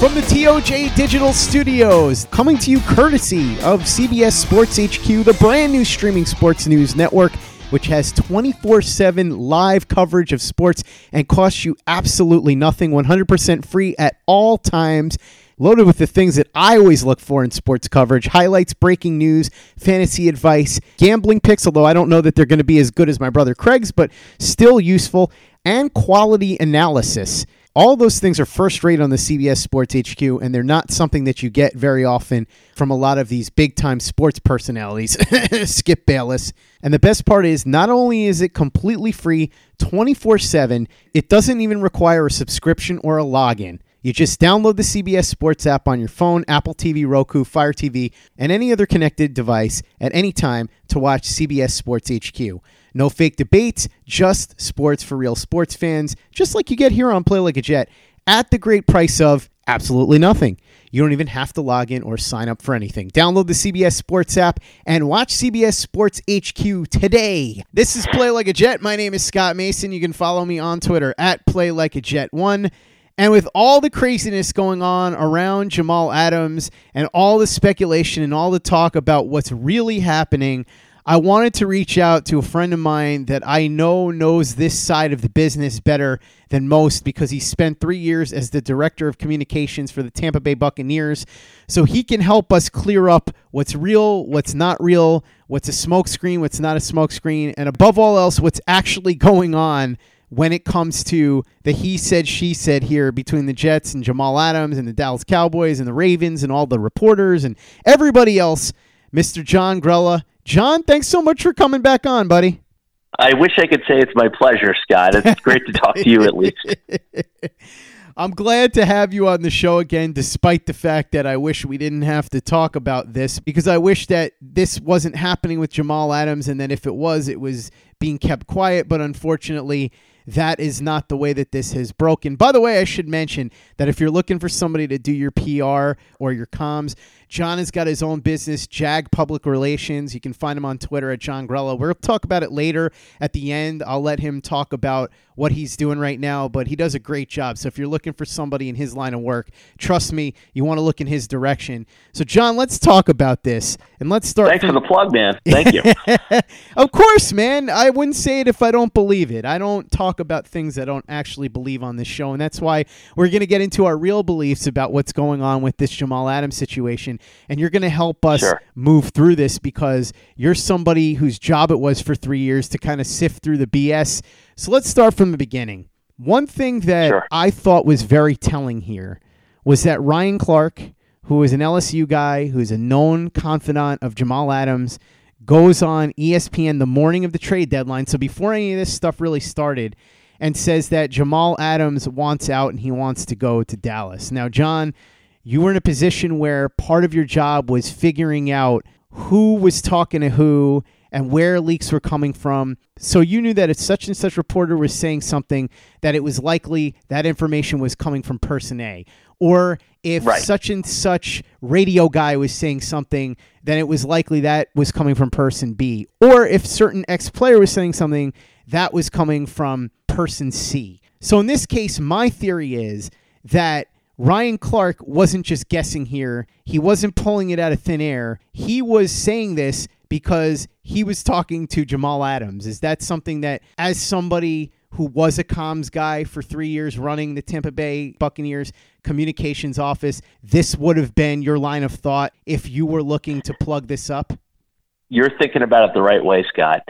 From the TOJ Digital Studios, coming to you courtesy of CBS Sports HQ, the brand new streaming sports news network, which has 24 7 live coverage of sports and costs you absolutely nothing, 100% free at all times. Loaded with the things that I always look for in sports coverage highlights, breaking news, fantasy advice, gambling picks, although I don't know that they're going to be as good as my brother Craig's, but still useful, and quality analysis all those things are first rate on the CBS Sports HQ, and they're not something that you get very often from a lot of these big time sports personalities. Skip Bayless. And the best part is, not only is it completely free 24 7, it doesn't even require a subscription or a login. You just download the CBS Sports app on your phone, Apple TV, Roku, Fire TV, and any other connected device at any time to watch CBS Sports HQ. No fake debates, just sports for real sports fans, just like you get here on Play Like a Jet, at the great price of absolutely nothing. You don't even have to log in or sign up for anything. Download the CBS Sports app and watch CBS Sports HQ today. This is Play Like a Jet. My name is Scott Mason. You can follow me on Twitter at Play Like a Jet1. And with all the craziness going on around Jamal Adams and all the speculation and all the talk about what's really happening, I wanted to reach out to a friend of mine that I know knows this side of the business better than most because he spent three years as the director of communications for the Tampa Bay Buccaneers. So he can help us clear up what's real, what's not real, what's a smokescreen, what's not a smokescreen, and above all else, what's actually going on when it comes to the he said, she said here between the Jets and Jamal Adams and the Dallas Cowboys and the Ravens and all the reporters and everybody else. Mr. Jon Grella. Jon, thanks so much for coming back on, buddy. I wish I could say it's my pleasure, Scott. It's great to talk to you at least. I'm glad to have you on the show again, despite the fact that I wish we didn't have to talk about this because I wish that this wasn't happening with Jamal Adams and that if it was, it was being kept quiet. But unfortunately, that is not the way that this has broken. By the way, I should mention that if you're looking for somebody to do your PR or your comms, Jon has got his own business, JAG Public Relations. You can find him on Twitter at Jon Grella. We'll talk about it later at the end. I'll let him talk about what he's doing right now, but he does a great job. So if you're looking for somebody in his line of work, trust me, you want to look in his direction. So, Jon, let's talk about this. And let's start. Thanks from- for the plug, man. Thank you. of course, man. I wouldn't say it if I don't believe it. I don't talk about things I don't actually believe on this show. And that's why we're going to get into our real beliefs about what's going on with this Jamal Adams situation. And you're going to help us Sure. move through this because you're somebody whose job it was for three years to kind of sift through the BS. So let's start from the beginning. One thing that Sure. I thought was very telling here was that Ryan Clark, who is an LSU guy, who's a known confidant of Jamal Adams, goes on ESPN the morning of the trade deadline. So before any of this stuff really started, and says that Jamal Adams wants out and he wants to go to Dallas. Now, Jon, you were in a position where part of your job was figuring out who was talking to who and where leaks were coming from. So you knew that if such and such reporter was saying something, that it was likely that information was coming from person A. Or if Right. such and such radio guy was saying something, then it was likely that was coming from person B. Or if certain ex player was saying something, that was coming from person C. So in this case, my theory is that Ryan Clark wasn't just guessing here. He wasn't pulling it out of thin air. He was saying this because he was talking to Jamal Adams. Is that something that, as somebody who was a comms guy for three years running the Tampa Bay Buccaneers communications office, this would have been your line of thought if you were looking to plug this up? you're thinking about it the right way, Scott.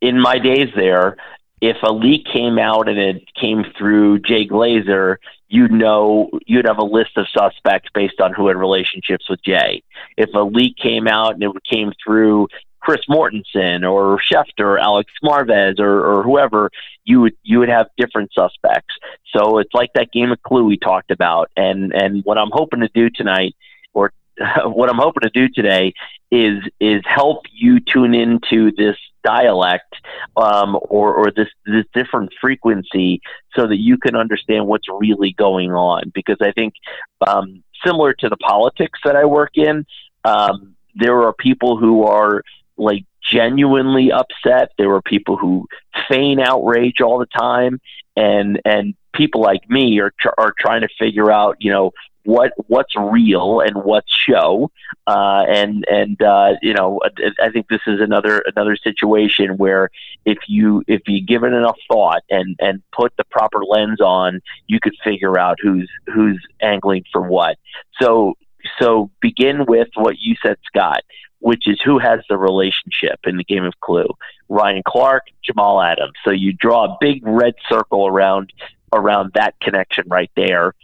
In my days there, if a leak came out and it came through Jay Glazer, you'd know you'd have a list of suspects based on who had relationships with Jay. If a leak came out and it came through Chris Mortensen or Schefter or Alex Marvez or, or whoever, you would you would have different suspects. So it's like that game of Clue we talked about. And and what I'm hoping to do tonight, what I'm hoping to do today, is is help you tune into this dialect um, or, or this this different frequency so that you can understand what's really going on. Because I think um, similar to the politics that I work in, um, there are people who are like genuinely upset. There are people who feign outrage all the time, and and people like me are tr- are trying to figure out, you know, what what's real and what's show. Uh, and and uh, you know, I, I think this is another another situation where if you if you give it enough thought and and put the proper lens on, you could figure out who's who's angling for what. So so begin with what you said, Scott which is who has the relationship in the game of Clue. Ryan Clark, Jamal Adams. So you draw a big red circle around around that connection right there.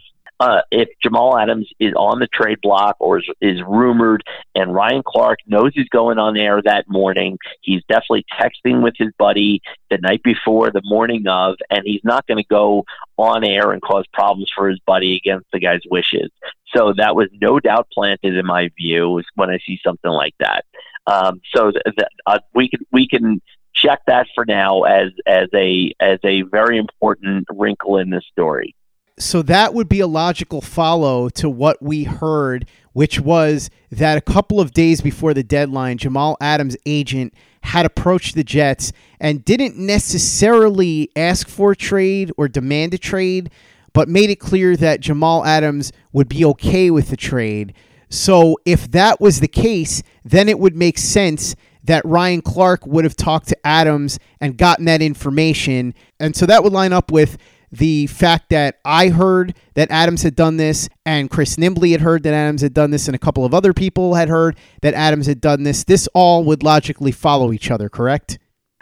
Uh, if Jamal Adams is on the trade block or is, is rumored, and Ryan Clark knows he's going on air that morning, he's definitely texting with his buddy the night before, the morning of, and he's not going to go on air and cause problems for his buddy against the guy's wishes. So that was no doubt planted in my view when I see something like that. Um, so th- th- uh, we can we can check that for now as as a as a very important wrinkle in this story. So that would be a logical follow to what we heard, which was that a couple of days before the deadline, Jamal Adams' agent had approached the Jets and didn't necessarily ask for a trade or demand a trade, but made it clear that Jamal Adams would be okay with the trade. So if that was the case, then it would make sense that Ryan Clark would have talked to Adams and gotten that information. And so that would line up with the fact that I heard that Adams had done this, and Chris Nimbley had heard that Adams had done this, and a couple of other people had heard that Adams had done this. This all would logically follow each other, correct?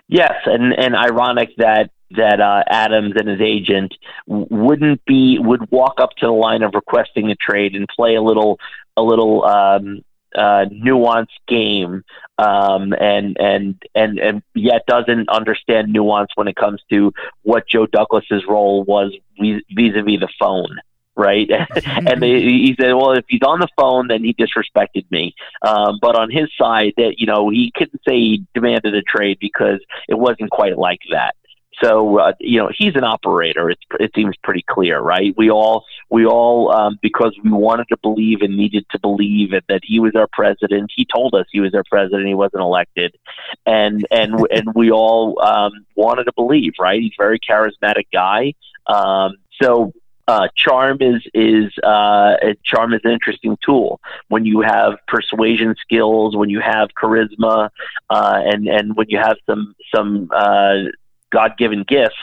Yes, and and ironic that that uh, Adams and his agent wouldn't be would walk up to the line of requesting a trade and play a little a little um, uh, nuanced game, um, and and and and yet doesn't understand nuance when it comes to what Joe Douglas's role was vis-a-vis the phone. Right, and they, he said, "Well, if he's on the phone, then he disrespected me." Um, but on his side, that you know, he couldn't say he demanded a trade because it wasn't quite like that. So uh, you know he's an operator. It's, it seems pretty clear, right? We all we all um, because we wanted to believe and needed to believe that he was our president. He told us he was our president. He wasn't elected, and and and we all um, wanted to believe, right? He's a very charismatic guy. Um, so uh, charm is is uh, charm is an interesting tool when you have persuasion skills, when you have charisma, uh, and and when you have some some uh, God given gifts,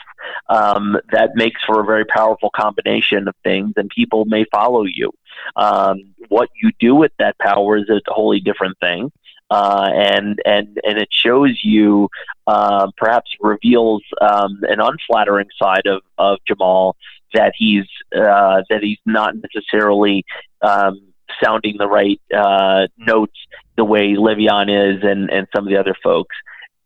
um, that makes for a very powerful combination of things, and people may follow you. Um, what you do with that power is a wholly different thing. Uh, and and and it shows you, uh, perhaps reveals um, an unflattering side of, of Jamal that he's uh, that he's not necessarily um, sounding the right uh, notes the way Le'Veon is and and some of the other folks.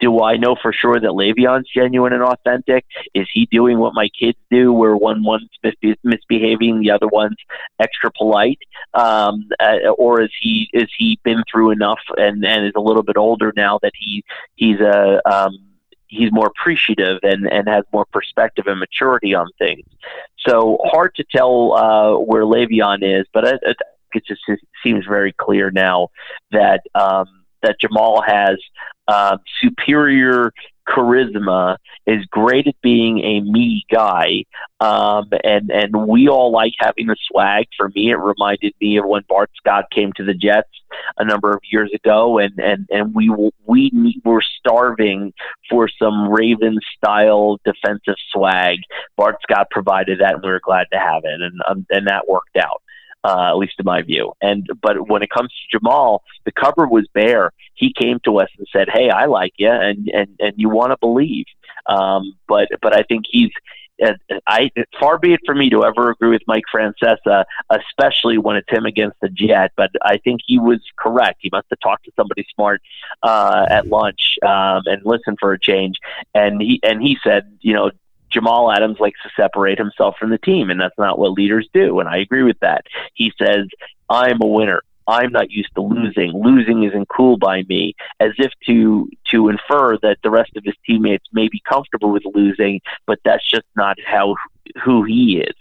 Do I know for sure that Le'Veon's genuine and authentic? Is he doing what my kids do, where one one's misbehaving, the other one's extra polite, um, uh, or is he is he been through enough and and is a little bit older now that he he's a um, he's more appreciative and, and has more perspective and maturity on things. So hard to tell uh, where Le'Veon is, but it, it just seems very clear now that um, that Jamal has uh, superior charisma, is great at being a me guy, um, and and we all like having the swag. For me, it reminded me of when Bart Scott came to the Jets a number of years ago, and and and we we were starving for some Raven style defensive swag. Bart Scott provided that, and we were glad to have it, and um, and that worked out. Uh, at least in my view. And but when it comes to Jamal, the cover was bare. He came to us and said, "Hey, I like you, and and and you want to believe." Um, but but I think he's uh, I far be it for me to ever agree with Mike Francesa, especially when it's him against the Jet. But I think he was correct. He must have talked to somebody smart uh, at lunch um, and listened for a change. And he and he said, you know, Jamal Adams likes to separate himself from the team, and that's not what leaders do. And I agree with that. He says, "I'm a winner." I'm not used to losing. Losing isn't cool by me, as if to to infer that the rest of his teammates may be comfortable with losing, but that's just not how who he is.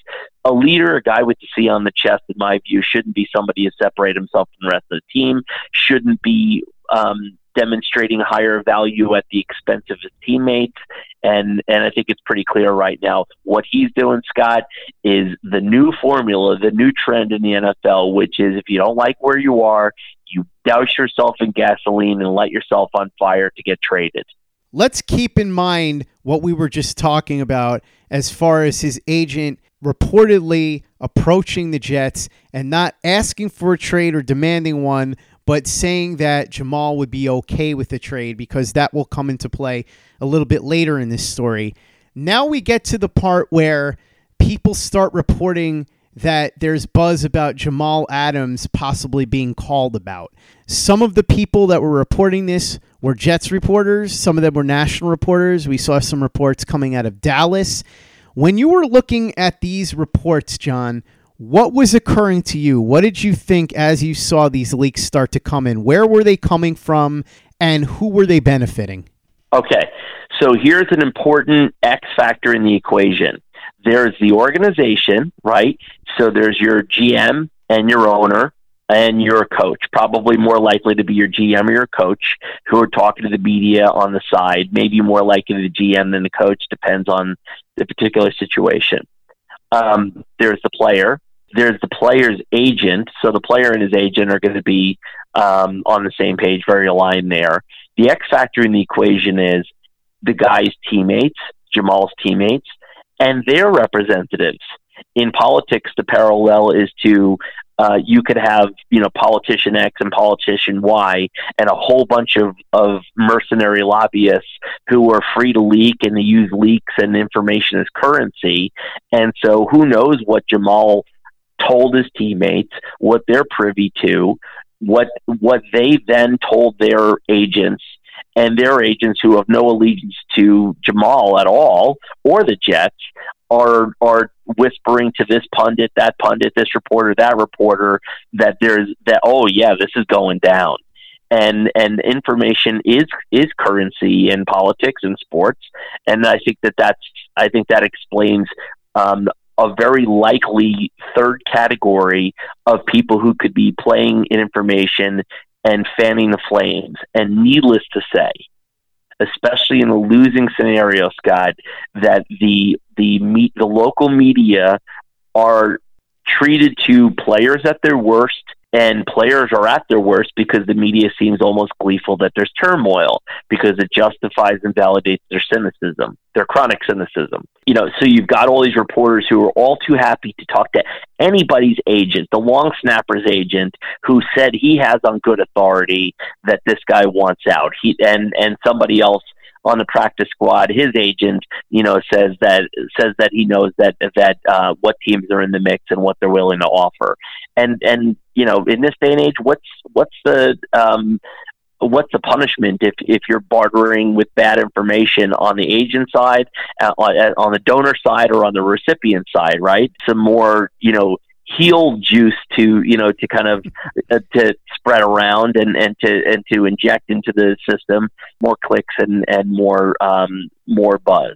A leader, a guy with the C on the chest, in my view, shouldn't be somebody who separate himself from the rest of the team. Shouldn't be um, demonstrating higher value at the expense of his teammates. And and I think it's pretty clear right now what he's doing, Scott, is the new formula, the new trend in the NFL, which is if you don't like where you are, you douse yourself in gasoline and light yourself on fire to get traded. Let's keep in mind what we were just talking about as far as his agent reportedly approaching the Jets and not asking for a trade or demanding one, but saying that Jamal would be okay with the trade because that will come into play a little bit later in this story. Now we get to the part where people start reporting that there's buzz about Jamal Adams possibly being called about. Some of the people that were reporting this were Jets reporters, some of them were national reporters. We saw some reports coming out of Dallas. When you were looking at these reports, Jon, what was occurring to you? What did you think as you saw these leaks start to come in? Where were they coming from and who were they benefiting? Okay, so here's an important X factor in the equation. There's the organization, right? So there's your GM and your owner and your coach, probably more likely to be your GM or your coach who are talking to the media on the side, maybe more likely the GM than the coach, depends on the particular situation. Um, there's the player, there's the player's agent. So the player and his agent are going to be um, on the same page, very aligned there. The X factor in the equation is the guy's teammates, Jamal's teammates, and their representatives. In politics, the parallel is to uh, you could have you know politician X and politician Y and a whole bunch of, of mercenary lobbyists who are free to leak and to use leaks and information as currency. And so who knows what Jamal told his teammates, what they're privy to, what what they then told their agents and their agents who have no allegiance to Jamal at all or the Jets are are whispering to this pundit, that pundit, this reporter, that reporter that there's that oh yeah, this is going down. And and information is is currency in politics and sports, and I think that that's I think that explains um, a very likely third category of people who could be playing in information and fanning the flames. And needless to say, especially in a losing scenario, Scott, that the the the local media are treated to players at their worst and players are at their worst because the media seems almost gleeful that there's turmoil because it justifies and validates their cynicism, their chronic cynicism. You know, so you've got all these reporters who are all too happy to talk to anybody's agent, the long snapper's agent, who said he has on good authority that this guy wants out. He and and somebody else on the practice squad. His agent, you know, says that says that he knows that that uh, what teams are in the mix and what they're willing to offer. And and you know, in this day and age, what's what's the um, what's the punishment if if you're bartering with bad information on the agent side, uh, on the donor side, or on the recipient side? Right. Some more, you know heel juice to you know to kind of uh, to spread around and and to and to inject into the system more clicks and and more um, more buzz.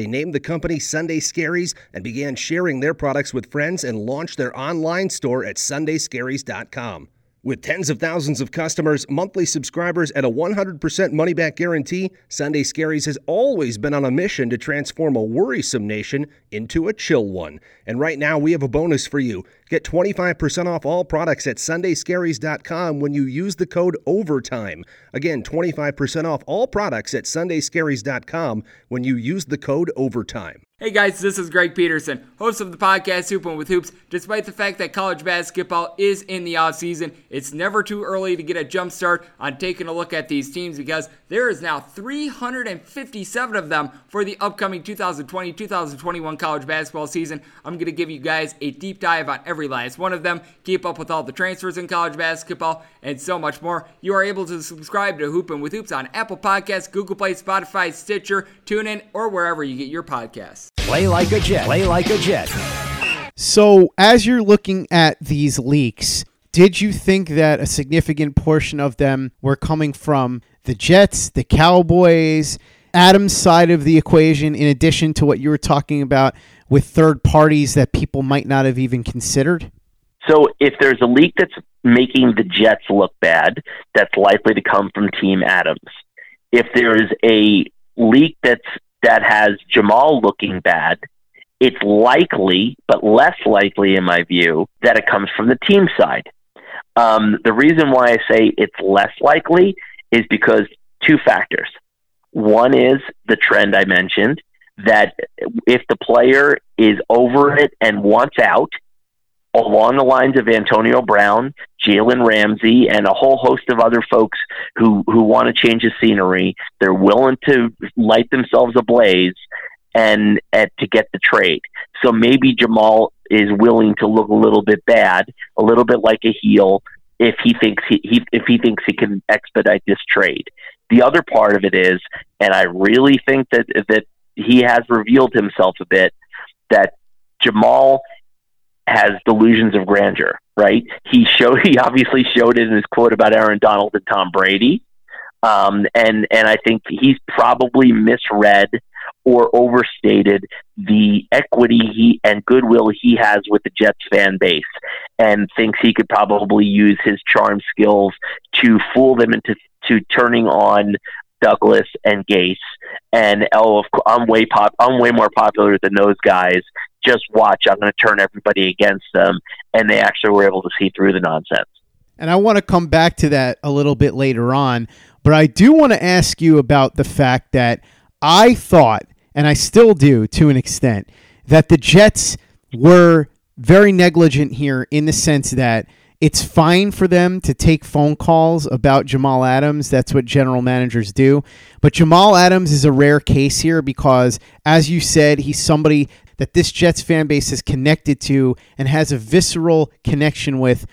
named the company Sunday Scaries and began sharing their products with friends and launched their online store at sundayscaries.com. With tens of thousands of customers, monthly subscribers, and a 100% money back guarantee, Sunday Scaries has always been on a mission to transform a worrisome nation into a chill one. And right now, we have a bonus for you. Get 25% off all products at sundayscaries.com when you use the code OVERTIME. Again, 25% off all products at sundayscaries.com when you use the code OVERTIME. Hey guys, this is Greg Peterson, host of the podcast Hoopin' with Hoops. Despite the fact that college basketball is in the off season, it's never too early to get a jump start on taking a look at these teams because there is now 357 of them for the upcoming 2020-2021 college basketball season. I'm going to give you guys a deep dive on every last one of them, keep up with all the transfers in college basketball, and so much more. You are able to subscribe to Hoopin' with Hoops on Apple Podcasts, Google Play, Spotify, Stitcher, TuneIn, or wherever you get your podcasts. Play like a Jet. Play like a Jet. So, as you're looking at these leaks, did you think that a significant portion of them were coming from the Jets, the Cowboys, Adams' side of the equation, in addition to what you were talking about with third parties that people might not have even considered? So, if there's a leak that's making the Jets look bad, that's likely to come from Team Adams. If there's a leak that's that has Jamal looking bad, it's likely, but less likely in my view, that it comes from the team side. Um, the reason why I say it's less likely is because two factors. One is the trend I mentioned that if the player is over it and wants out, along the lines of Antonio Brown, Jalen Ramsey, and a whole host of other folks who, who want to change the scenery. They're willing to light themselves ablaze and, and to get the trade. So maybe Jamal is willing to look a little bit bad, a little bit like a heel, if he thinks he, he if he thinks he can expedite this trade. The other part of it is, and I really think that that he has revealed himself a bit, that Jamal has delusions of grandeur, right? He showed he obviously showed it in his quote about Aaron Donald and Tom Brady. Um, and and I think he's probably misread or overstated the equity he and goodwill he has with the Jets fan base, and thinks he could probably use his charm skills to fool them into to turning on Douglas and Gase. And oh, I'm way pop, I'm way more popular than those guys. Just watch, I'm going to turn everybody against them. And they actually were able to see through the nonsense. And I want to come back to that a little bit later on. But I do want to ask you about the fact that I thought, and I still do to an extent, that the Jets were very negligent here in the sense that it's fine for them to take phone calls about Jamal Adams. That's what general managers do. But Jamal Adams is a rare case here because, as you said, he's somebody that this Jets fan base is connected to and has a visceral connection with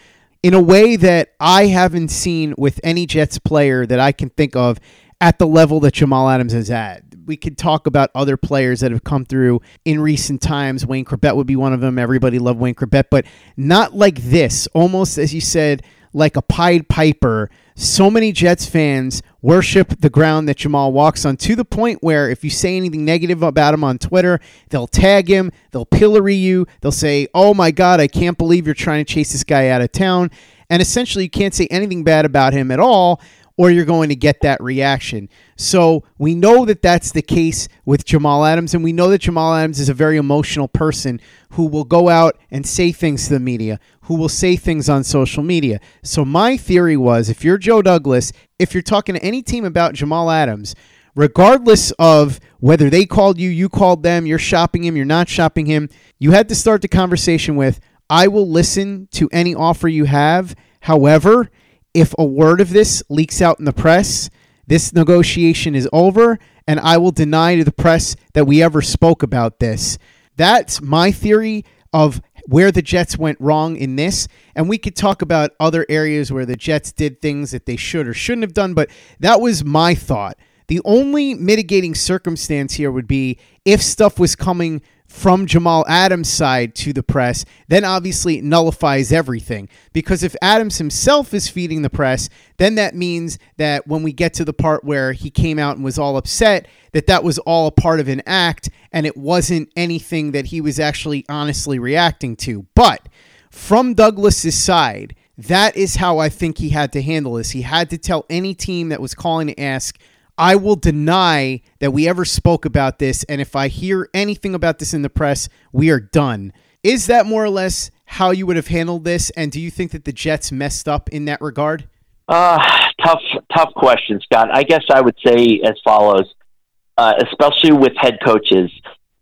in a way that I haven't seen with any Jets player that I can think of at the level that Jamal Adams is at. We could talk about other players that have come through in recent times. Wayne Chrebet would be one of them. Everybody loved Wayne Chrebet, but not like this. Almost, as you said, like a Pied Piper. So many Jets fans worship the ground that Jamal walks on to the point where if you say anything negative about him on Twitter, they'll tag him, they'll pillory you, they'll say, Oh my God, I can't believe you're trying to chase this guy out of town. And essentially, you can't say anything bad about him at all or you're going to get that reaction. So we know that that's the case with Jamal Adams, and we know that Jamal Adams is a very emotional person who will go out and say things to the media, who will say things on social media. So my theory was if you're Joe Douglas, if you're talking to any team about Jamal Adams, regardless of whether they called you, you called them, you're shopping him, you're not shopping him, you had to start the conversation with, I will listen to any offer you have. However, if a word of this leaks out in the press, this negotiation is over, and I will deny to the press that we ever spoke about this. That's my theory of where the Jets went wrong in this. And we could talk about other areas where the Jets did things that they should or shouldn't have done, but that was my thought. The only mitigating circumstance here would be if stuff was coming from Jamal Adams' side to the press, then obviously it nullifies everything. Because if Adams himself is feeding the press, then that means that when we get to the part where he came out and was all upset, that that was all a part of an act and it wasn't anything that he was actually honestly reacting to. But from Douglas's side, that is how I think he had to handle this. He had to tell any team that was calling to ask, I will deny that we ever spoke about this. And if I hear anything about this in the press, we are done. Is that more or less how you would have handled this? And do you think that the Jets messed up in that regard? Uh, tough, tough question, Scott. I guess I would say as follows, uh, especially with head coaches,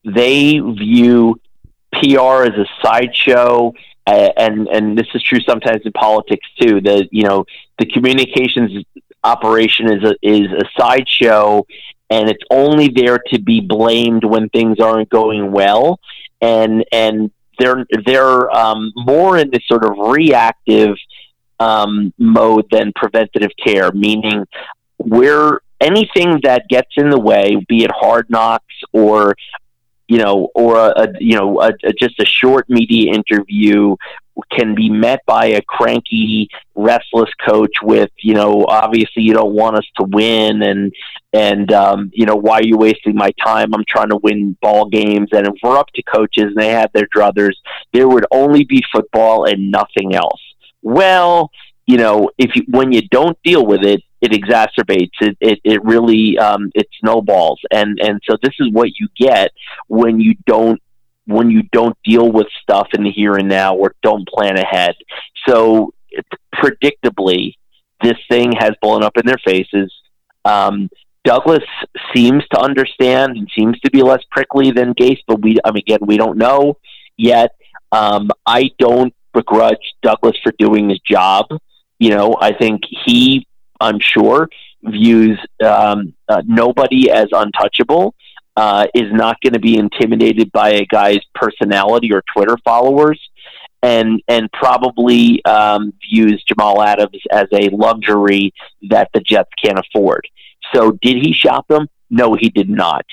they view PR as a sideshow. And and this is true sometimes in politics too. The you know the communications operation is a is a sideshow, and it's only there to be blamed when things aren't going well, and and they're they're um, more in this sort of reactive um, mode than preventative care, meaning where anything that gets in the way, be it hard knocks or you know, or a, a you know, a, a, just a short media interview can be met by a cranky, restless coach with, you know, obviously you don't want us to win, and and um, you know, why are you wasting my time? I'm trying to win ball games, and if we're up to coaches and they have their druthers, there would only be football and nothing else. Well, you know, if you, when you don't deal with it, it exacerbates it. It, it really um, it snowballs, and and so this is what you get when you don't when you don't deal with stuff in the here and now or don't plan ahead. So predictably, this thing has blown up in their faces. Um, Douglas seems to understand and seems to be less prickly than Gase, but we, I mean, again, we don't know yet. Um, I don't begrudge Douglas for doing his job. You know, I think he, I'm sure, views um, uh, nobody as untouchable. Uh, is not going to be intimidated by a guy's personality or Twitter followers, and and probably um, views Jamal Adams as a luxury that the Jets can't afford. So, did he shop them? No, he did not.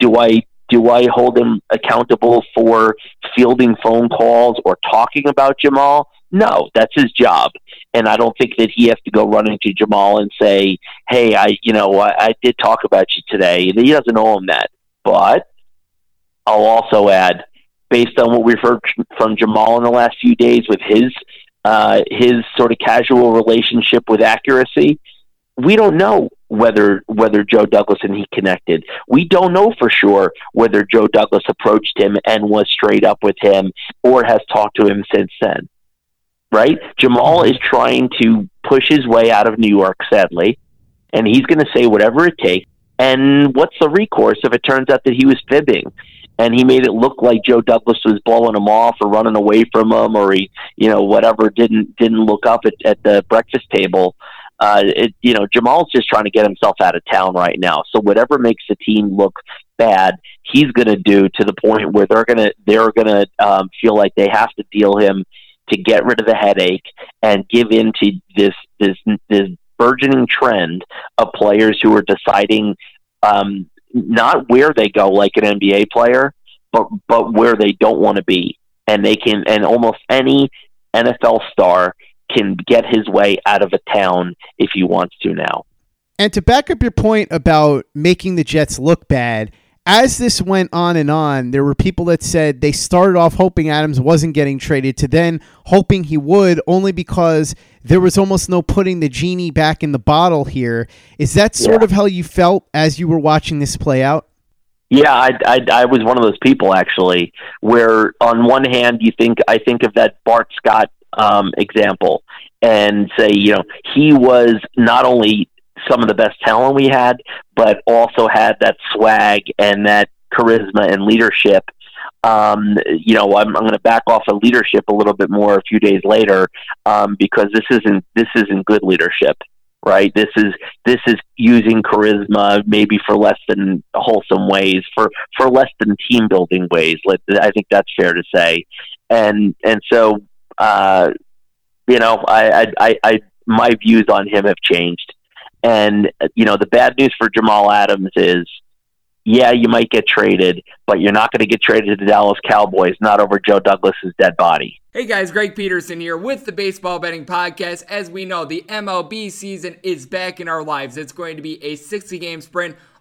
Do I do I hold him accountable for fielding phone calls or talking about Jamal? No, that's his job. And I don't think that he has to go running to Jamal and say, "Hey, I, you know, I, I did talk about you today." He doesn't owe him that. But I'll also add, based on what we've heard from Jamal in the last few days with his uh, his sort of casual relationship with accuracy, we don't know whether whether Joe Douglas and he connected. We don't know for sure whether Joe Douglas approached him and was straight up with him or has talked to him since then. Right? Jamal is trying to push his way out of New York, sadly, and he's going to say whatever it takes. And what's the recourse if it turns out that he was fibbing? and he made it look like Joe Douglas was blowing him off or running away from him or he you know whatever didn't didn't look up at, at the breakfast table uh, it, you know, Jamal's just trying to get himself out of town right now. So whatever makes the team look bad, he's going to do to the point where they're going to they're going to um, feel like they have to deal him to get rid of the headache and give in to this this this burgeoning trend of players who are deciding um, not where they go like an NBA player, but but where they don't want to be, and they can and almost any NFL star can get his way out of a town if he wants to now. And to back up your point about making the Jets look bad, as this went on and on, there were people that said they started off hoping Adams wasn't getting traded to then hoping he would, only because there was almost no putting the genie back in the bottle here. Is that sort yeah. of how you felt as you were watching this play out? Yeah, I, I, I was one of those people actually, where on one hand you think I think of that Bart Scott um, example and say, you know, he was not only some of the best talent we had, but also had that swag and that charisma and leadership. Um, you know, I'm, I'm going to back off of leadership a little bit more a few days later um, because this isn't this isn't good leadership. right? This is this is using charisma maybe for less than wholesome ways, for for less than team building ways. I think that's fair to say, and and so uh, you know, I, I, I, I my views on him have changed, and you know, the bad news for Jamal Adams is yeah, you might get traded, but you're not going to get traded to the Dallas Cowboys, not over Joe Douglas's dead body. Hey guys, Greg Peterson here with the Baseball Betting Podcast. As we know, the MLB season is back in our lives. It's going to be a 60 game sprint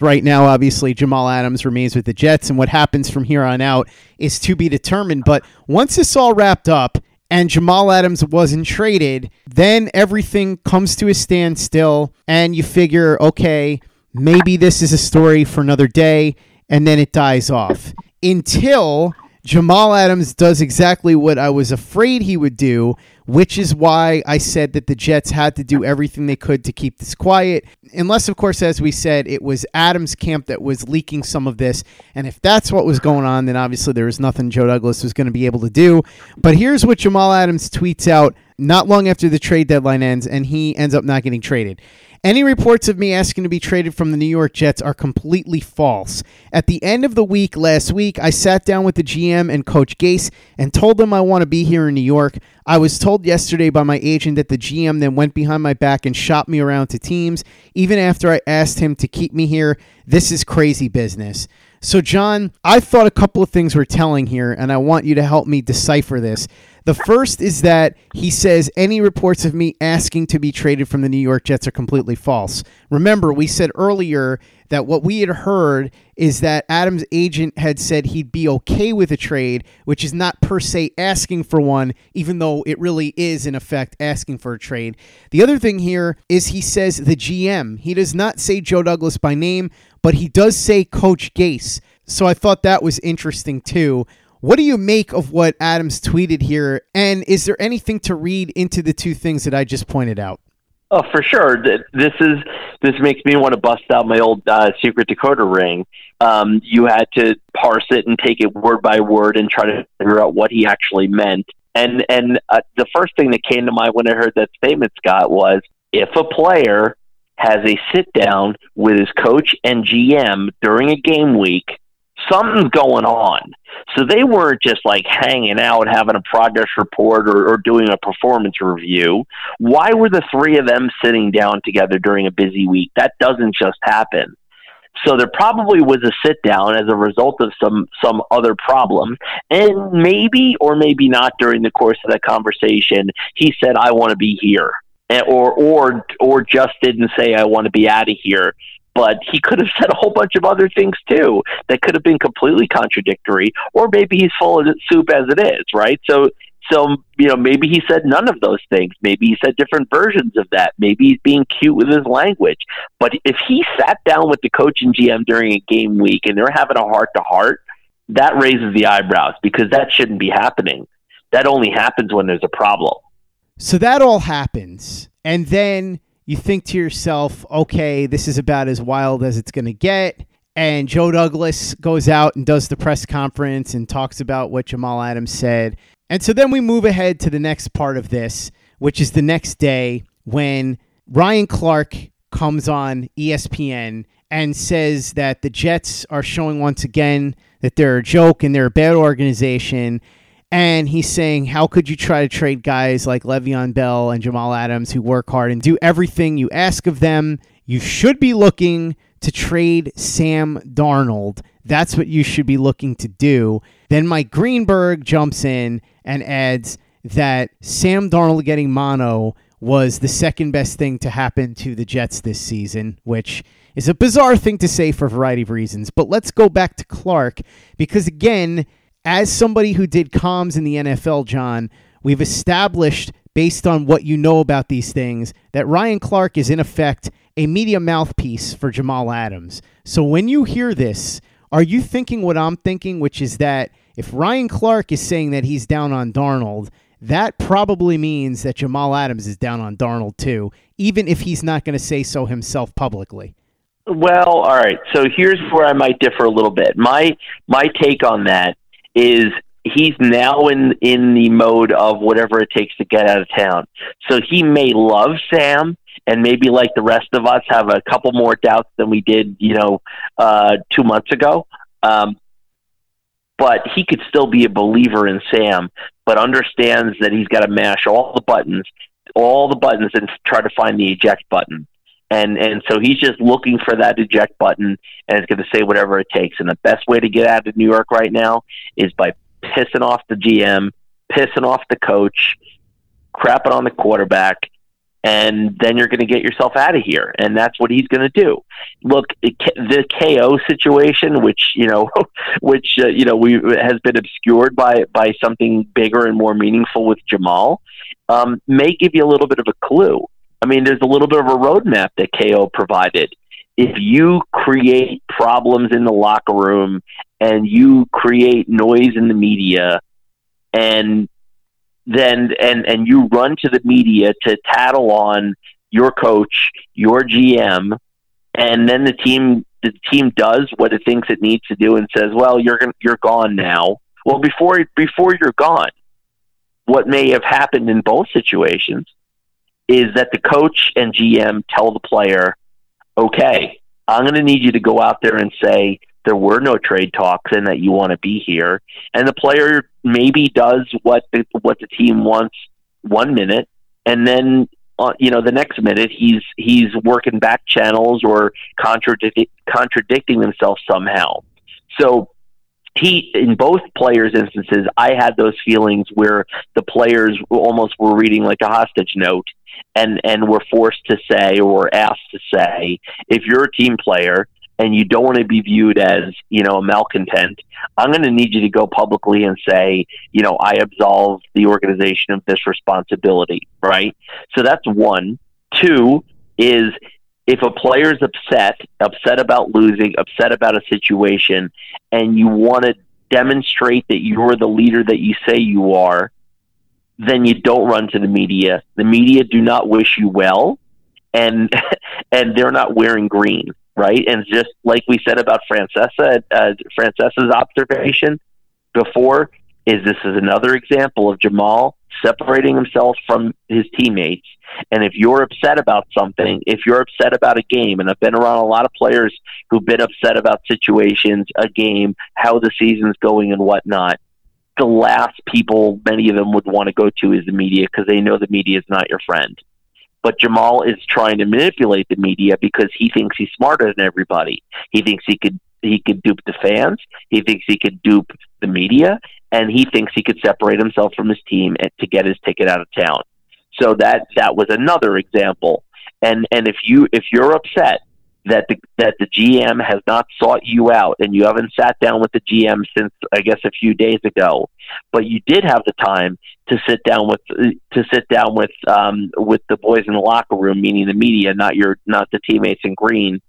Right now, obviously, Jamal Adams remains with the Jets, and what happens from here on out is to be determined. But once this all wrapped up and Jamal Adams wasn't traded, then everything comes to a standstill, and you figure, okay, maybe this is a story for another day, and then it dies off until Jamal Adams does exactly what I was afraid he would do, which is why I said that the Jets had to do everything they could to keep this quiet. Unless, of course, as we said, it was Adams' camp that was leaking some of this. And if that's what was going on, then obviously there was nothing Joe Douglas was going to be able to do. But here's what Jamal Adams tweets out not long after the trade deadline ends, and he ends up not getting traded. Any reports of me asking to be traded from the New York Jets are completely false. At the end of the week last week, I sat down with the GM and Coach Gase and told them I want to be here in New York. I was told yesterday by my agent that the GM then went behind my back and shopped me around to teams, even after I asked him to keep me here. This is crazy business. So, Jon, I thought a couple of things were telling here, and I want you to help me decipher this. The first is that he says any reports of me asking to be traded from the New York Jets are completely false. Remember, we said earlier that what we had heard is that Adams' agent had said he'd be okay with a trade, which is not per se asking for one, even though it really is, in effect, asking for a trade. The other thing here is he says the GM. He does not say Joe Douglas by name, but he does say Coach Gase. So I thought that was interesting too. What do you make of what Adams tweeted here? And is there anything to read into the two things that I just pointed out? Oh, for sure. This is this makes me want to bust out my old uh, secret decoder ring. Um, you had to parse it and take it word by word and try to figure out what he actually meant. And and uh, the first thing that came to mind when I heard that statement, Scott, was if a player has a sit down with his coach and GM during a game week, something's going on. So they weren't just like hanging out, having a progress report or, or doing a performance review. Why were the three of them sitting down together during a busy week? That doesn't just happen. So there probably was a sit down as a result of some some other problem, and maybe or maybe not during the course of that conversation, he said, "I want to be here," or or or just didn't say, "I want to be out of here." But he could have said a whole bunch of other things too that could have been completely contradictory, or maybe he's full of soup as it is, right? So, so you know, maybe he said none of those things. Maybe he said different versions of that. Maybe he's being cute with his language. But if he sat down with the coach and GM during a game week and they're having a heart to heart, that raises the eyebrows because that shouldn't be happening. That only happens when there's a problem. So that all happens, and then you think to yourself, okay, this is about as wild as it's going to get. And Joe Douglas goes out and does the press conference and talks about what Jamal Adams said. And so then we move ahead to the next part of this, which is the next day when Ryan Clark comes on ESPN and says that the Jets are showing once again that they're a joke and they're a bad organization and he's saying, How could you try to trade guys like Le'Veon Bell and Jamal Adams who work hard and do everything you ask of them? You should be looking to trade Sam Darnold. That's what you should be looking to do. Then Mike Greenberg jumps in and adds that Sam Darnold getting mono was the second best thing to happen to the Jets this season, which is a bizarre thing to say for a variety of reasons. But let's go back to Clark because, again, as somebody who did comms in the NFL, Jon, we've established based on what you know about these things that Ryan Clark is in effect a media mouthpiece for Jamal Adams. So when you hear this, Are you thinking what I'm thinking, which is that if Ryan Clark is saying that he's down on Darnold, that probably means that Jamal Adams is down on Darnold too, even if he's not going to say so himself publicly. Well, all right. So here's where I might differ a little bit. My my take on that is he's now in in the mode of whatever it takes to get out of town. So he may love Sam and maybe like the rest of us have a couple more doubts than we did, you know, uh, two months ago. Um, but he could still be a believer in Sam, but understands that he's got to mash all the buttons, all the buttons, and try to find the eject button. And and so he's just looking for that eject button, and it's going to say whatever it takes. And the best way to get out of New York right now is by pissing off the GM, pissing off the coach, crapping on the quarterback, and then you're going to get yourself out of here. And that's what he's going to do. Look, the KO situation, which you know, which uh, you know, we has been obscured by by something bigger and more meaningful with Jamal, um, may give you a little bit of a clue. I mean, there's a little bit of a roadmap that KO provided. If you create problems in the locker room and you create noise in the media and then and and you run to the media to tattle on your coach, your GM, and then the team the team does what it thinks it needs to do and says, "Well, you're going you're gone now." Well, before before you're gone, what may have happened in both situations is that the coach and GM tell the player, "Okay, I'm going to need you to go out there and say, there were no trade talks and that you want to be here. And the player maybe does what the, what the team wants one minute, and then uh, you know the next minute he's he's working back channels or contradicting contradicting himself somehow. So he in both players' instances, I had those feelings where the players almost were reading like a hostage note, and and we're forced to say or asked to say, if you're a team player and you don't want to be viewed as, you know, a malcontent, I'm going to need you to go publicly and say, you know, I absolve the organization of this responsibility, right? So that's one. Two is if a player's upset, upset about losing, upset about a situation, and you want to demonstrate that you're the leader that you say you are, then you don't run to the media. The media do not wish you well, and and they're not wearing green right? And just like we said about Francesa, uh, Francesa's observation before, is this is another example of Jamal separating himself from his teammates. And if you're upset about something, if you're upset about a game, and I've been around a lot of players who've been upset about situations, a game, how the season's going, and whatnot. The last people many of them would want to go to is the media because they know the media is not your friend. But Jamal is trying to manipulate the media because he thinks he's smarter than everybody. He thinks he could he could dupe the fans. He thinks he could dupe the media, and he thinks he could separate himself from his team to get his ticket out of town. So that that was another example. And and if you if you're upset that the that the GM has not sought you out and you haven't sat down with the GM since I guess a few days ago, but you did have the time to sit down with to sit down with um, with the boys in the locker room, meaning the media, not your not the teammates in green,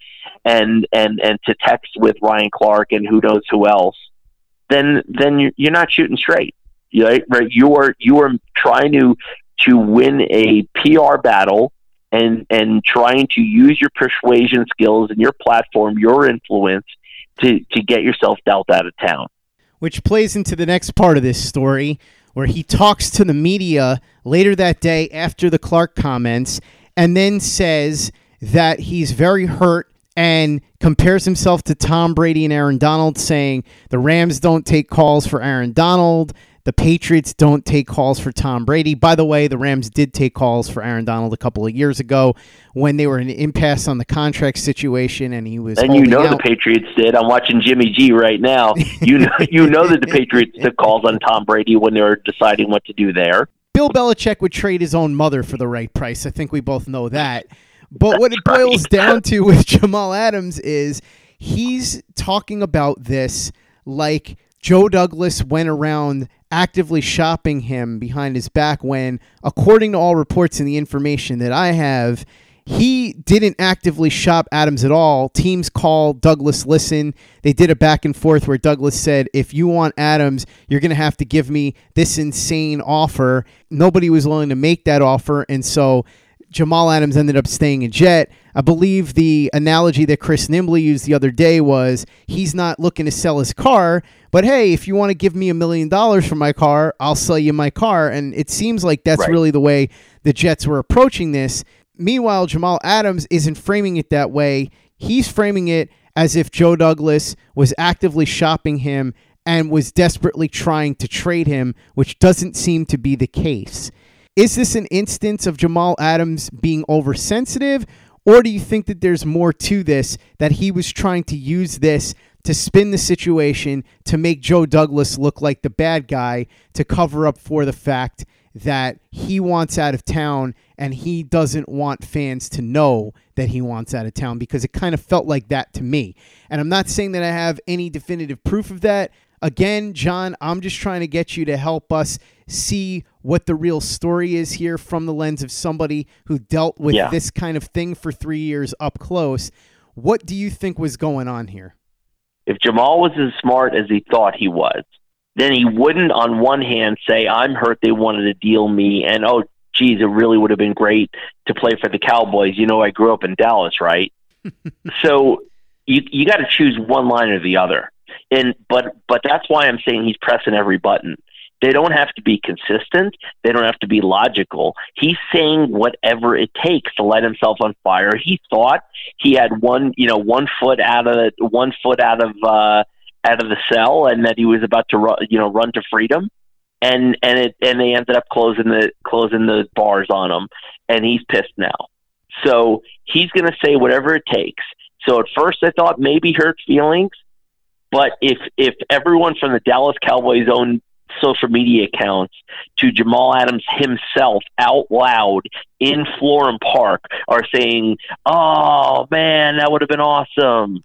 and and and to text with Ryan Clark and who knows who else, then then you're not shooting straight. Right, right. You are you are trying to to win a PR battle and and trying to use your persuasion skills and your platform, your influence to to get yourself dealt out of town. Which plays into the next part of this story, where he talks to the media later that day after the Clark comments, and then says that he's very hurt and compares himself to Tom Brady and Aaron Donald, saying the Rams don't take calls for Aaron Donald. The Patriots don't take calls for Tom Brady. By the way, the Rams did take calls for Aaron Donald a couple of years ago when they were in an impasse on the contract situation, and he was. And you know out. the Patriots did. I'm watching Jimmy G right now. You know, you know that the Patriots took calls on Tom Brady when they were deciding what to do there. Bill Belichick would trade his own mother for the right price. I think we both know that. But what it boils right. down to with Jamal Adams is he's talking about this like Joe Douglas went around actively shopping him behind his back when, according to all reports and the information that I have, he didn't actively shop Adams at all. Teams called Douglas listen. They did a back and forth where Douglas said, if you want Adams, you're going to have to give me this insane offer. Nobody was willing to make that offer. And so Jamal Adams ended up staying a Jet. I believe the analogy that Chris Nimbley used the other day was he's not looking to sell his car, but hey, if you want to give me a million dollars for my car, I'll sell you my car. And it seems like that's Right. really the way the Jets were approaching this. Meanwhile, Jamal Adams isn't framing it that way. He's framing it as if Joe Douglas was actively shopping him and was desperately trying to trade him, which doesn't seem to be the case. Is this an instance of Jamal Adams being oversensitive, or do you think that there's more to this, that he was trying to use this to spin the situation to make Joe Douglas look like the bad guy to cover up for the fact that he wants out of town and he doesn't want fans to know that he wants out of town because it kind of felt like that to me. And I'm not saying that I have any definitive proof of that. Again, Jon, I'm just trying to get you to help us see what the real story is here from the lens of somebody who dealt with Yeah. this kind of thing for three years up close. What do you think was going on here? if Jamal was as smart as he thought he was, then he wouldn't, on one hand, say, I'm hurt they wanted to deal me, and oh, geez, it really would have been great to play for the Cowboys. You know, I grew up in Dallas, right? so you you got to choose one line or the other. And but but that's why I'm saying he's pressing every button. They don't have to be consistent. They don't have to be logical. He's saying whatever it takes to light himself on fire. He thought he had one, you know, one foot out of one foot out of uh, out of the cell, and that he was about to, run, you know, run to freedom. And and it and they ended up closing the closing the bars on him, and he's pissed now. So he's going to say whatever it takes. So at first I thought maybe hurt feelings, but if if everyone from the Dallas Cowboys own social media accounts to Jamal Adams himself out loud in Florham Park are saying, "Oh man, that would have been awesome."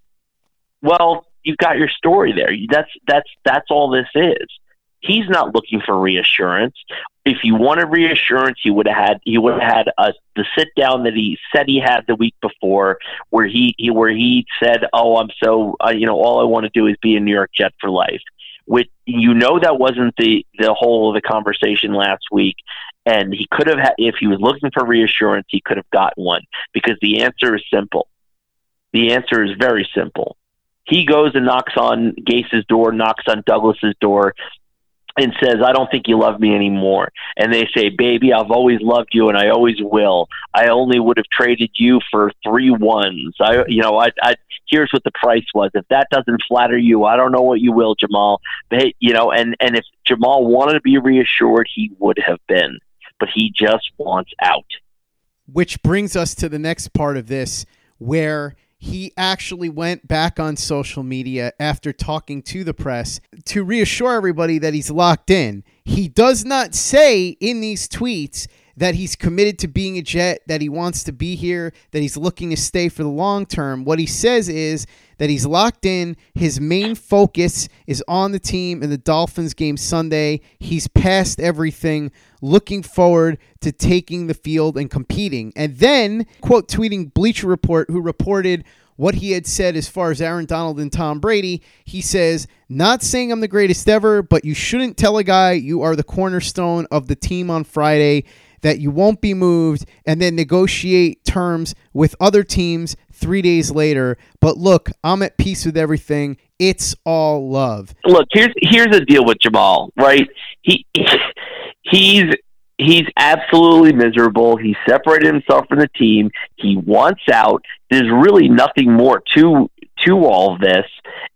Well, you've got your story there. That's that's that's all this is. He's not looking for reassurance. If you wanted reassurance, he would have had he would have had a, the sit down that he said he had the week before, where he, he where he said, "Oh, I'm so uh, you know all I want to do is be a New York Jet for life." Which you know that wasn't the the whole of the conversation last week, and he could have had if he was looking for reassurance, he could have gotten one because the answer is simple. The answer is very simple. He goes and knocks on Gase's door, knocks on Douglas's door, and says, I don't think you love me anymore. And they say, Baby, I've always loved you and I always will. I only would have traded you for three ones. I you know, I I here's what the price was. If that doesn't flatter you, I don't know what you will, Jamal. But you know, and, and if Jamal wanted to be reassured, he would have been. But he just wants out. Which brings us to the next part of this, where he actually went back on social media after talking to the press to reassure everybody that he's locked in. He does not say in these tweets that he's committed to being a Jet, that he wants to be here, that he's looking to stay for the long term. What he says is that he's locked in. His main focus is on the team in the Dolphins game Sunday. He's past everything, looking forward to taking the field and competing. And then, quote, tweeting Bleacher Report, who reported what he had said as far as Aaron Donald and Tom Brady. He says, Not saying I'm the greatest ever, but you shouldn't tell a guy you are the cornerstone of the team on Friday, that you won't be moved, and then negotiate terms with other teams three days later. But look, I'm at peace with everything. It's all love. Look, here's here's the deal with Jamal, right? He he's he's absolutely miserable. He separated himself from the team. He wants out. There's really nothing more to to all this.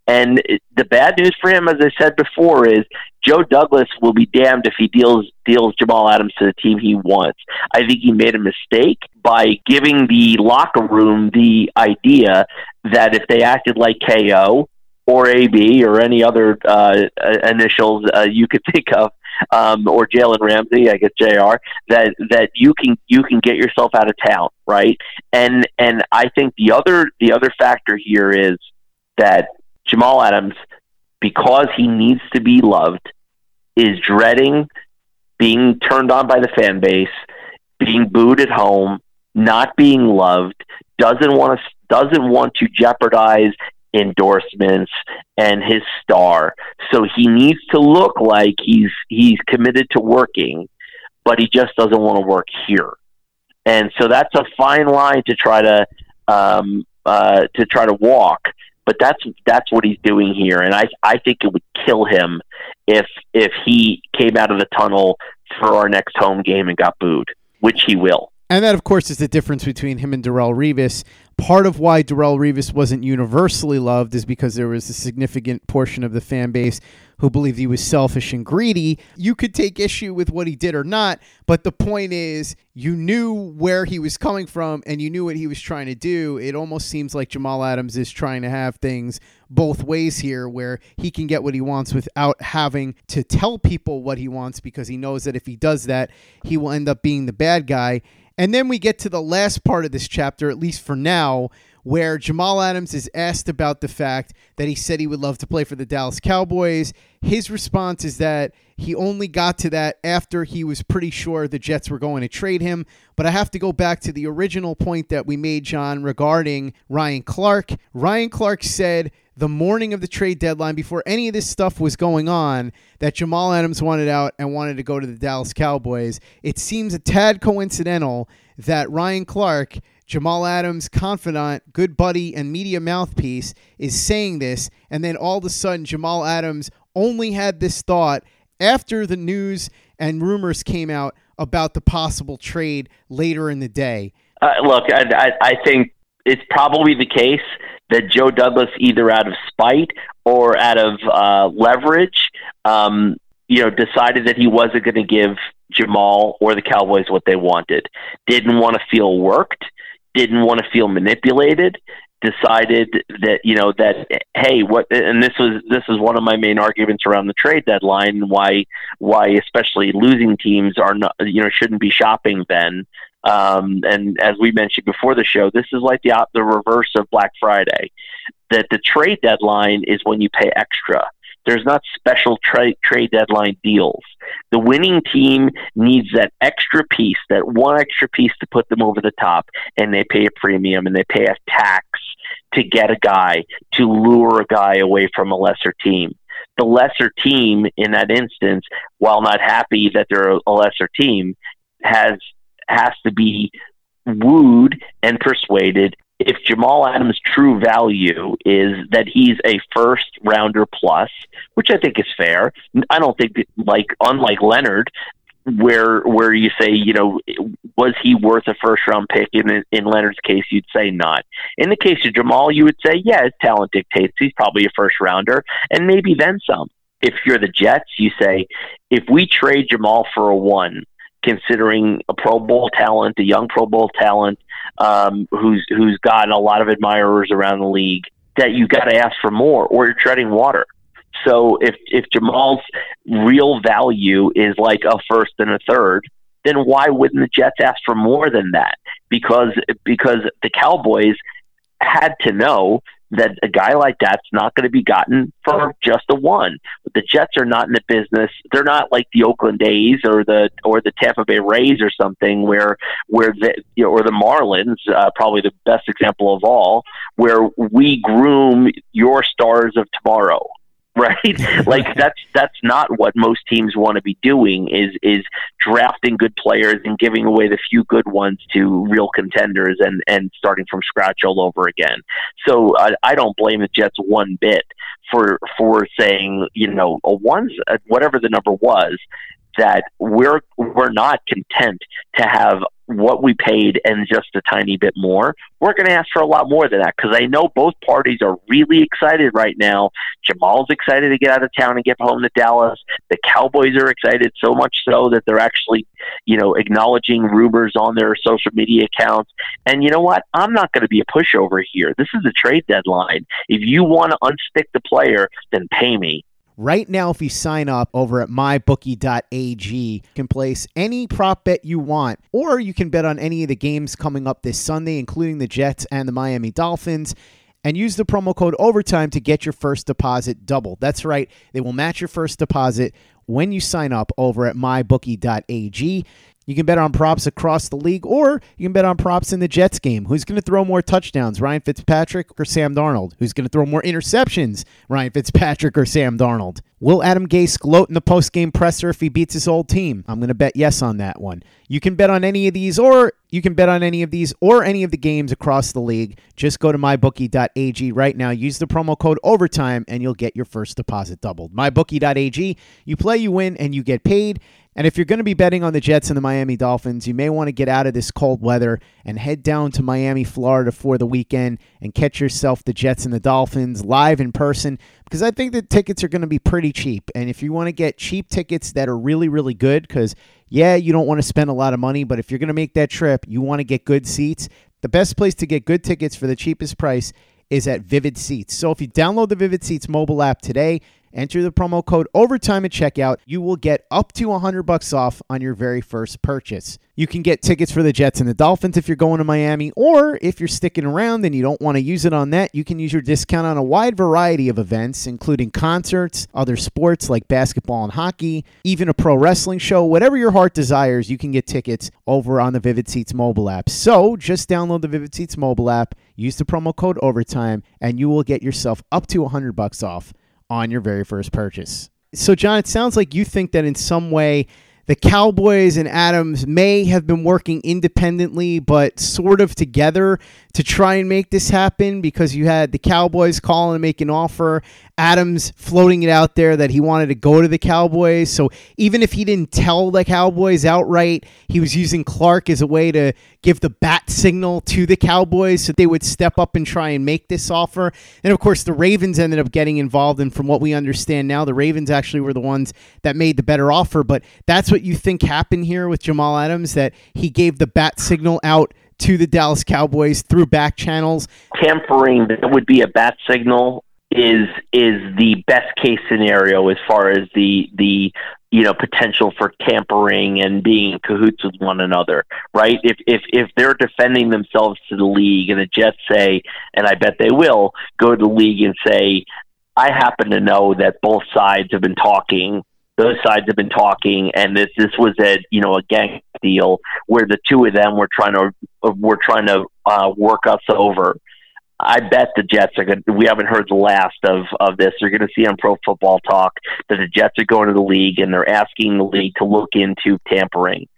And the bad news for him, as I said before, is Joe Douglas will be damned if he deals deals Jamal Adams to the team he wants. I think he made a mistake by giving the locker room the idea that if they acted like KO or AB or any other uh, initials uh, you could think of, um, or Jalen Ramsey, I guess Jr. That that you can you can get yourself out of town, right? And and I think the other the other factor here is that Jamal Adams, because he needs to be loved, is dreading being turned on by the fan base, being booed at home, not being loved, doesn't want to doesn't want to jeopardize endorsements and his star. So he needs to look like he's he's committed to working, but he just doesn't want to work here. And so that's a fine line to try to um, uh, to try to walk. But that's that's what he's doing here, and I I think it would kill him if if he came out of the tunnel for our next home game and got booed, which he will. And that, of course, is the difference between him and Darrelle Revis. Part of why Darrelle Revis wasn't universally loved is because there was a significant portion of the fan base who believed he was selfish and greedy. You could take issue with what he did or not, but the point is, you knew where he was coming from and you knew what he was trying to do. It almost seems like Jamal Adams is trying to have things both ways here, where he can get what he wants without having to tell people what he wants because he knows that if he does that, he will end up being the bad guy. And then we get to the last part of this chapter, at least for now, where Jamal Adams is asked about the fact that he said he would love to play for the Dallas Cowboys. His response is that he only got to that after he was pretty sure the Jets were going to trade him. But I have to go back to the original point that we made, Jon, regarding Ryan Clark. Ryan Clark said the morning of the trade deadline, before any of this stuff was going on, that Jamal Adams wanted out and wanted to go to the Dallas Cowboys. It seems a tad coincidental that Ryan Clark Jamal Adams' confidant, good buddy, and media mouthpiece is saying this, and then all of a sudden, Jamal Adams only had this thought after the news and rumors came out about the possible trade later in the day. Uh, look, I, I, think it's probably the case that Joe Douglas, either out of spite or out of uh, leverage, um, you know, decided that he wasn't going to give Jamal or the Cowboys what they wanted. Didn't want to feel worked. Didn't want to feel manipulated. Decided that you know that hey what and this was this is one of my main arguments around the trade deadline why why especially losing teams are not you know shouldn't be shopping then um, and as we mentioned before the show this is like the the reverse of Black Friday that the trade deadline is when you pay extra there's not special tra- trade deadline deals. The winning team needs that extra piece, that one extra piece to put them over the top, and they pay a premium and they pay a tax to get a guy, to lure a guy away from a lesser team. The lesser team in that instance, while not happy that they're a lesser team, has has to be wooed and persuaded if Jamal Adams' true value is that he's a first rounder plus, which I think is fair. I don't think like unlike Leonard, where where you say you know was he worth a first round pick? In in Leonard's case, you'd say not. In the case of Jamal, you would say yeah, his talent dictates he's probably a first rounder, and maybe then some. If you're the Jets, you say if we trade Jamal for a one, considering a Pro Bowl talent, a young Pro Bowl talent, um, who's who's gotten a lot of admirers around the league, that you got to ask for more, or you're treading water. So if if Jamal's real value is like a first and a third, then why wouldn't the Jets ask for more than that? Because because the Cowboys had to know that a guy like that's not going to be gotten for just a one. The Jets are not in the business. They're not like the Oakland A's or the or the Tampa Bay Rays or something where where the you know, or the Marlins, uh, probably the best example of all, where we groom your stars of tomorrow right? like that's that's not what most teams want to be doing is is drafting good players and giving away the few good ones to real contenders and and starting from scratch all over again. So I, I don't blame the Jets one bit for for saying you know a one's whatever the number was that we're we're not content to have what we paid and just a tiny bit more. We're going to ask for a lot more than that because I know both parties are really excited right now. Jamal's excited to get out of town and get home to Dallas. The Cowboys are excited so much so that they're actually, you know, acknowledging rumors on their social media accounts. And you know what? I'm not going to be a pushover here. This is a trade deadline. If you want to unstick the player, then pay me. Right now, if you sign up over at mybookie.ag, you can place any prop bet you want, or you can bet on any of the games coming up this Sunday, including the Jets and the Miami Dolphins. And use the promo code OVERTIME to get your first deposit doubled. That's right, they will match your first deposit when you sign up over at mybookie.ag. You can bet on props across the league, or you can bet on props in the Jets game. Who's going to throw more touchdowns, Ryan Fitzpatrick or Sam Darnold? Who's going to throw more interceptions, Ryan Fitzpatrick or Sam Darnold? Will Adam Gase gloat in the post-game presser if he beats his old team? I'm going to bet yes on that one. You can bet on any of these, or you can bet on any of these or any of the games across the league. Just go to mybookie.ag right now. Use the promo code OVERTIME, and you'll get your first deposit doubled. Mybookie.ag. You play, you win, and you get paid. And if you're going to be betting on the Jets and the Miami Dolphins, you may want to get out of this cold weather and head down to Miami, Florida for the weekend and catch yourself the Jets and the Dolphins live in person because I think the tickets are going to be pretty cheap. And if you want to get cheap tickets that are really, really good, because yeah, you don't want to spend a lot of money, but if you're going to make that trip, you want to get good seats. The best place to get good tickets for the cheapest price is at Vivid Seats. So if you download the Vivid Seats mobile app today, Enter the promo code OVERTIME at checkout. You will get up to 100 bucks off on your very first purchase. You can get tickets for the Jets and the Dolphins if you're going to Miami, or if you're sticking around and you don't want to use it on that, you can use your discount on a wide variety of events, including concerts, other sports like basketball and hockey, even a pro wrestling show. Whatever your heart desires, you can get tickets over on the Vivid Seats mobile app. So just download the Vivid Seats mobile app, use the promo code OVERTIME, and you will get yourself up to 100 bucks off on your very first purchase. So, Jon, it sounds like you think that in some way the Cowboys and Adams may have been working independently, but sort of together to try and make this happen because you had the Cowboys calling and make an offer, Adams floating it out there that he wanted to go to the Cowboys. So even if he didn't tell the Cowboys outright, he was using Clark as a way to give the bat signal to the Cowboys so they would step up and try and make this offer. And of course, the Ravens ended up getting involved. And from what we understand now, the Ravens actually were the ones that made the better offer. But that's what you think happened here with Jamal Adams, that he gave the bat signal out to the Dallas Cowboys through back channels. Tampering that would be a bat signal is is the best case scenario as far as the the you know potential for tampering and being in cahoots with one another right if if if they're defending themselves to the league and the jets say and i bet they will go to the league and say i happen to know that both sides have been talking those sides have been talking and this this was a you know a gang deal where the two of them were trying to were trying to uh, work us over I bet the Jets are going. We haven't heard the last of of this. You're going to see on Pro Football Talk that the Jets are going to the league and they're asking the league to look into tampering,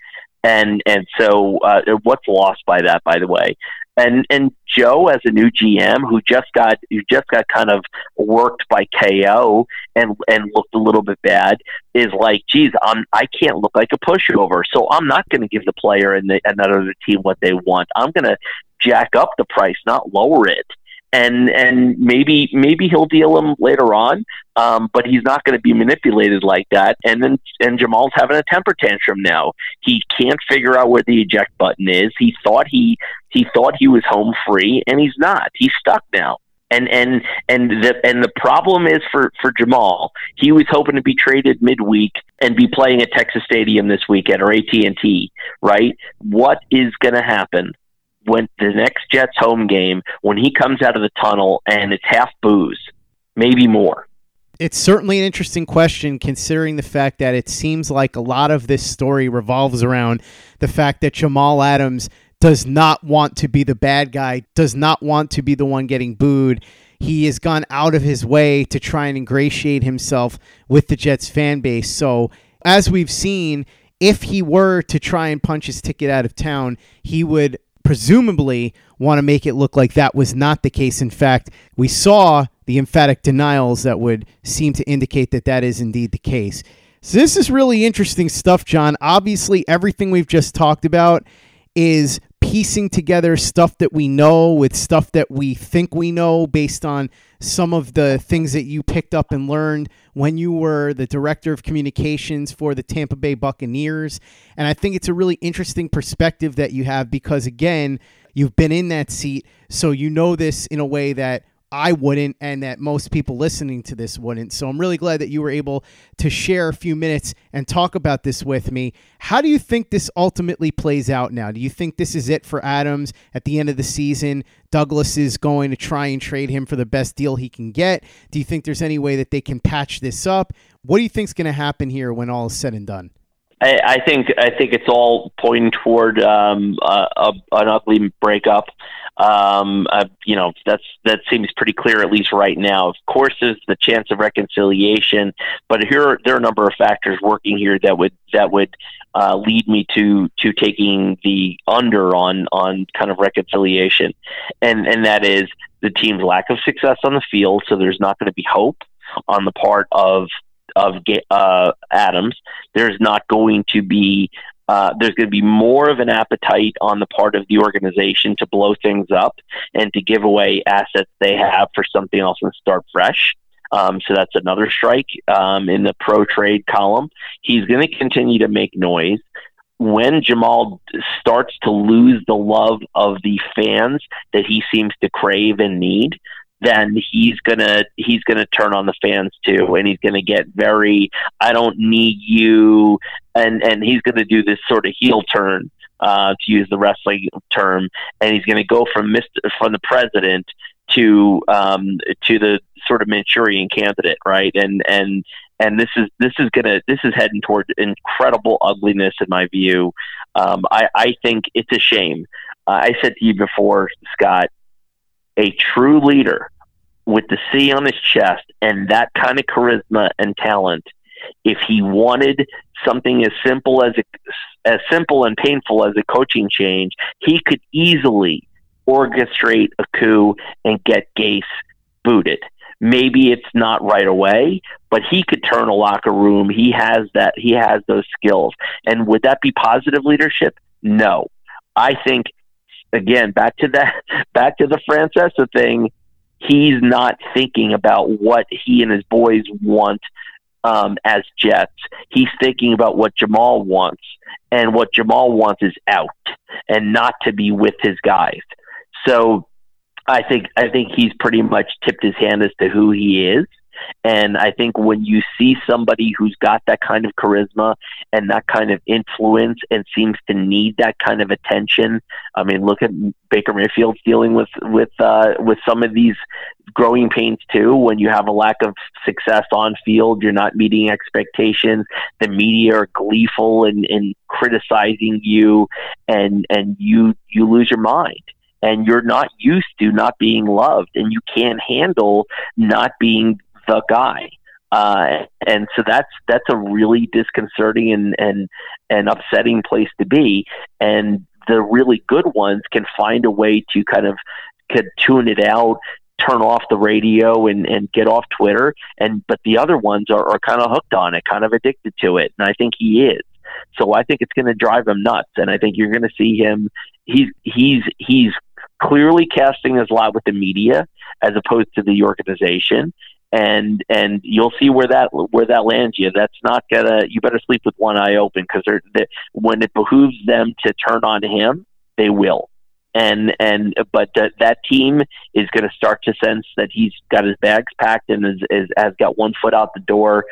and and so uh, what's lost by that, by the way, and and Joe as a new GM who just got who just got kind of worked by KO and and looked a little bit bad is like, geez, I'm I can't look like a pushover, so I'm not going to give the player and the another team what they want. I'm going to jack up the price, not lower it. And and maybe maybe he'll deal him later on, um, but he's not going to be manipulated like that. And then and Jamal's having a temper tantrum now. He can't figure out where the eject button is. He thought he he thought he was home free, and he's not. He's stuck now and and and the and the problem is for for Jamal. He was hoping to be traded midweek and be playing at Texas Stadium this weekend or AT and T. Right? What is going to happen when the next Jets home game when he comes out of the tunnel and it's half boos, maybe more. It's certainly an interesting question considering the fact that it seems like a lot of this story revolves around the fact that Jamal Adams does not want to be the bad guy, does not want to be the one getting booed. He has gone out of his way to try and ingratiate himself with the Jets fan base. So, as we've seen, if he were to try and punch his ticket out of town, he would presumably want to make it look like that was not the case. In fact, we saw the emphatic denials that would seem to indicate that that is indeed the case. So, this is really interesting stuff, Jon. Obviously, everything we've just talked about is piecing together stuff that we know with stuff that we think we know based on some of the things that you picked up and learned when you were the director of communications for the Tampa Bay Buccaneers. And I think it's a really interesting perspective that you have because, again, you've been in that seat. So you know this in a way that I wouldn't, and that most people listening to this wouldn't. So I'm really glad that you were able to share a few minutes and talk about this with me. How do you think this ultimately plays out now? Do you think this is it for Adams at the end of the season? Douglas is going to try and trade him for the best deal he can get. Do you think there's any way that they can patch this up? What do you think is going to happen here when all is said and done? I, I think I think it's all pointing toward um, a, a, an ugly breakup. Um, uh, you know, that's that seems pretty clear at least right now. Of course, there's the chance of reconciliation, but here there are a number of factors working here that would that would uh, lead me to to taking the under on on kind of reconciliation, and and that is the team's lack of success on the field. So there's not going to be hope on the part of of uh, Adams. There's not going to be uh, there's going to be more of an appetite on the part of the organization to blow things up and to give away assets they have for something else and start fresh. Um, so that's another strike um, in the pro trade column. He's going to continue to make noise. When Jamal starts to lose the love of the fans that he seems to crave and need, then he's gonna he's gonna turn on the fans too, and he's gonna get very I don't need you, and and he's gonna do this sort of heel turn. Uh, to use the wrestling term, and he's going to go from Mr. from the president to um, to the sort of Manchurian candidate, right? And and and this is this is gonna this is heading toward incredible ugliness in my view. Um, I, I think it's a shame. Uh, I said to you before, Scott, a true leader with the C on his chest and that kind of charisma and talent, if he wanted something as simple as a, as simple and painful as a coaching change, he could easily orchestrate a coup and get Gase booted. Maybe it's not right away, but he could turn a locker room. He has that. He has those skills. And would that be positive leadership? No. I think again, back to that, back to the Francesa thing. He's not thinking about what he and his boys want um, as Jets. He's thinking about what Jamal wants, and what Jamal wants is out and not to be with his guys. So, I think I think he's pretty much tipped his hand as to who he is. And I think when you see somebody who's got that kind of charisma and that kind of influence and seems to need that kind of attention, I mean, look at Baker Mayfield's dealing with with uh, with some of these growing pains too. When you have a lack of success on field, you're not meeting expectations. The media are gleeful and, and criticizing you, and and you you lose your mind and you're not used to not being loved and you can't handle not being the guy. Uh, and so that's that's a really disconcerting and, and and upsetting place to be. And the really good ones can find a way to kind of could tune it out, turn off the radio and, and get off Twitter. And but the other ones are, are kind of hooked on it, kind of addicted to it. And I think he is. So I think it's going to drive him nuts. And I think you're going to see him. He's he's he's clearly casting his lot with the media as opposed to the organization and and you'll see where that where that lands you. That's not gonna. You better sleep with one eye open because they, when it behooves them to turn on him, they will. And and but th- that team is going to start to sense that he's got his bags packed and is, is has got one foot out the door.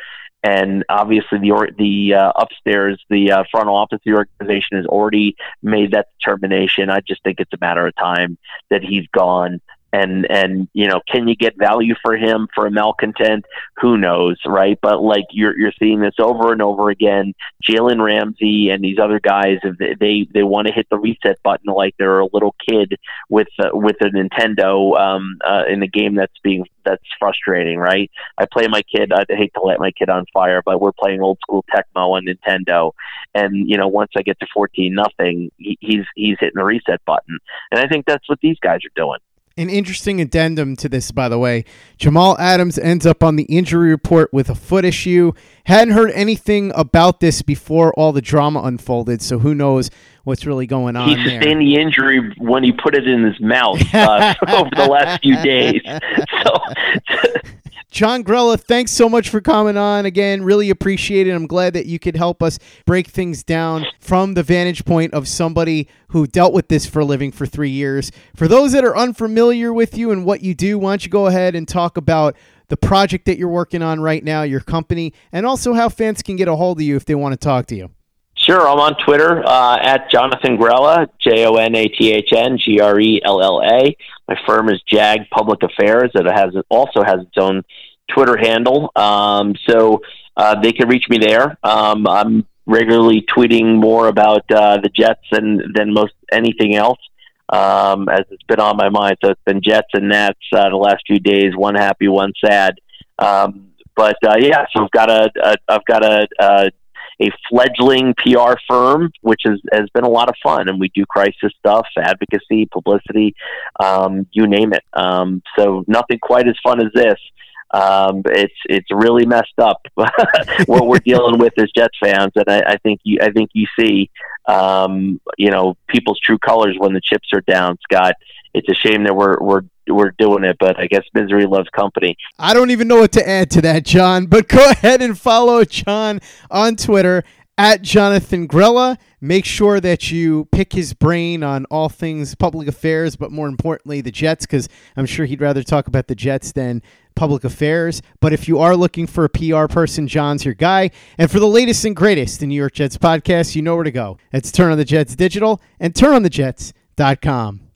And obviously, the the uh, upstairs, the uh, front office, of the organization has already made that determination. I just think it's a matter of time that he's gone and and you know can you get value for him for a malcontent? Who knows right? But like you're you're seeing this over and over again. Jalen ramsey and these other guys they they want to hit the reset button like they're a little kid with uh, with a nintendo um uh, in a game that's being that's frustrating right? I play my kid i hate to let my kid on fire but we're playing old school tecmo on nintendo. And you know once i get to 14 nothing he, he's he's hitting the reset button. And i think that's what these guys are doing an interesting addendum to this, by the way. Jamal Adams ends up on the injury report with a foot issue. Hadn't heard anything about this before all the drama unfolded, so who knows what's really going on. He sustained the injury when he put it in his mouth uh, over the last few days. So. Jon Grella, thanks so much for coming on again. Really appreciate it. I'm glad that you could help us break things down from the vantage point of somebody who dealt with this for a living for three years. For those that are unfamiliar with you and what you do, why don't you go ahead and talk about the project that you're working on right now, your company, and also how fans can get a hold of you if they want to talk to you. Sure, I'm on Twitter uh, at Jonathan Grella, J O N A T H N G R E L L A. My firm is JAG Public Affairs. It has also has its own Twitter handle, um, so uh, they can reach me there. Um, I'm regularly tweeting more about uh, the Jets than than most anything else. Um, as it's been on my mind, so it's been Jets and Nets uh, the last few days. One happy, one sad. Um, but uh, yeah, so I've got a, a I've got a, a a fledgling PR firm, which has, has been a lot of fun. And we do crisis stuff, advocacy, publicity, um, you name it. Um, so nothing quite as fun as this. Um, it's it's really messed up what we're dealing with as Jets fans, and I, I think you I think you see um, you know people's true colors when the chips are down. Scott, it's a shame that we're we're we're doing it, but I guess misery loves company. I don't even know what to add to that, Jon. But go ahead and follow Jon on Twitter at Jonathan Grella. Make sure that you pick his brain on all things public affairs, but more importantly, the Jets, because I'm sure he'd rather talk about the Jets than public affairs. But if you are looking for a PR person, Jon's your guy. And for the latest and greatest in New York Jets podcasts, you know where to go. It's Turn on the Jets Digital and turnonthejets.com.